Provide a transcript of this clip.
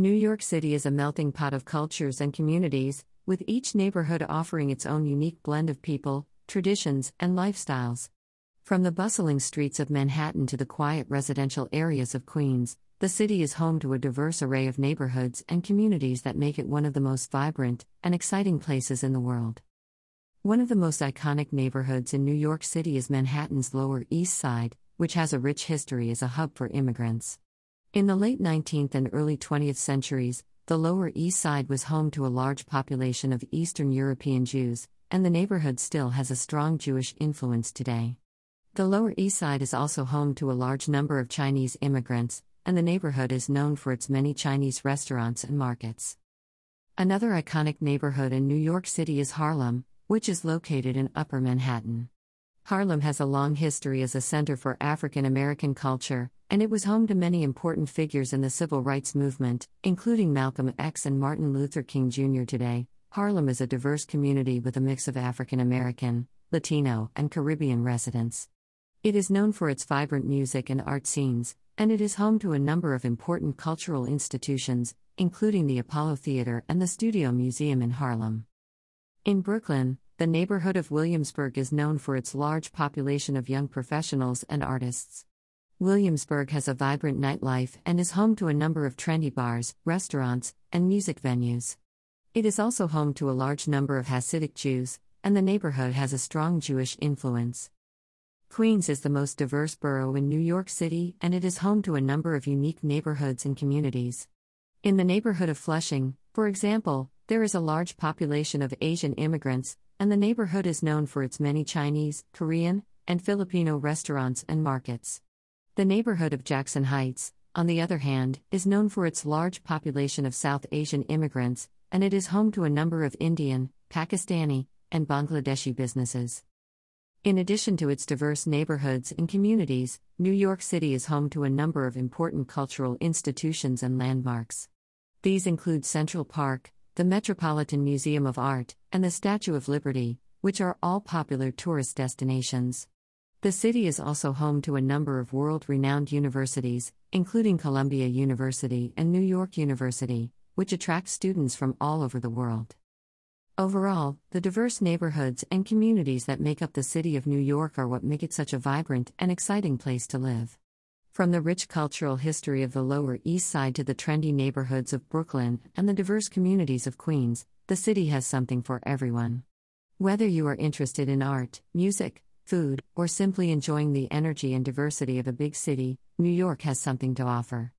New York City is a melting pot of cultures and communities, with each neighborhood offering its own unique blend of people, traditions, and lifestyles. From the bustling streets of Manhattan to the quiet residential areas of Queens, the city is home to a diverse array of neighborhoods and communities that make it one of the most vibrant and exciting places in the world. One of the most iconic neighborhoods in New York City is Manhattan's Lower East Side, which has a rich history as a hub for immigrants. In the late 19th and early 20th centuries, the Lower East Side was home to a large population of Eastern European Jews, and the neighborhood still has a strong Jewish influence today. The Lower East Side is also home to a large number of Chinese immigrants, and the neighborhood is known for its many Chinese restaurants and markets. Another iconic neighborhood in New York City is Harlem, which is located in Upper Manhattan. Harlem has a long history as a center for African American culture, and it was home to many important figures in the civil rights movement, including Malcolm X and Martin Luther King Jr. Today, Harlem is a diverse community with a mix of African American, Latino, and Caribbean residents. It is known for its vibrant music and art scenes, and it is home to a number of important cultural institutions, including the Apollo Theater and the Studio Museum in Harlem. In Brooklyn, the neighborhood of Williamsburg is known for its large population of young professionals and artists. Williamsburg has a vibrant nightlife and is home to a number of trendy bars, restaurants, and music venues. It is also home to a large number of Hasidic Jews, and the neighborhood has a strong Jewish influence. Queens is the most diverse borough in New York City, and it is home to a number of unique neighborhoods and communities. In the neighborhood of Flushing, for example, there is a large population of Asian immigrants, and the neighborhood is known for its many Chinese, Korean, and Filipino restaurants and markets. The neighborhood of Jackson Heights, on the other hand, is known for its large population of South Asian immigrants, and it is home to a number of Indian, Pakistani, and Bangladeshi businesses. In addition to its diverse neighborhoods and communities, New York City is home to a number of important cultural institutions and landmarks. These include Central Park, the Metropolitan Museum of Art, and the Statue of Liberty, which are all popular tourist destinations. The city is also home to a number of world renowned universities, including Columbia University and New York University, which attract students from all over the world. Overall, the diverse neighborhoods and communities that make up the city of New York are what make it such a vibrant and exciting place to live. From the rich cultural history of the Lower East Side to the trendy neighborhoods of Brooklyn and the diverse communities of Queens, the city has something for everyone. Whether you are interested in art, music, food, or simply enjoying the energy and diversity of a big city, New York has something to offer.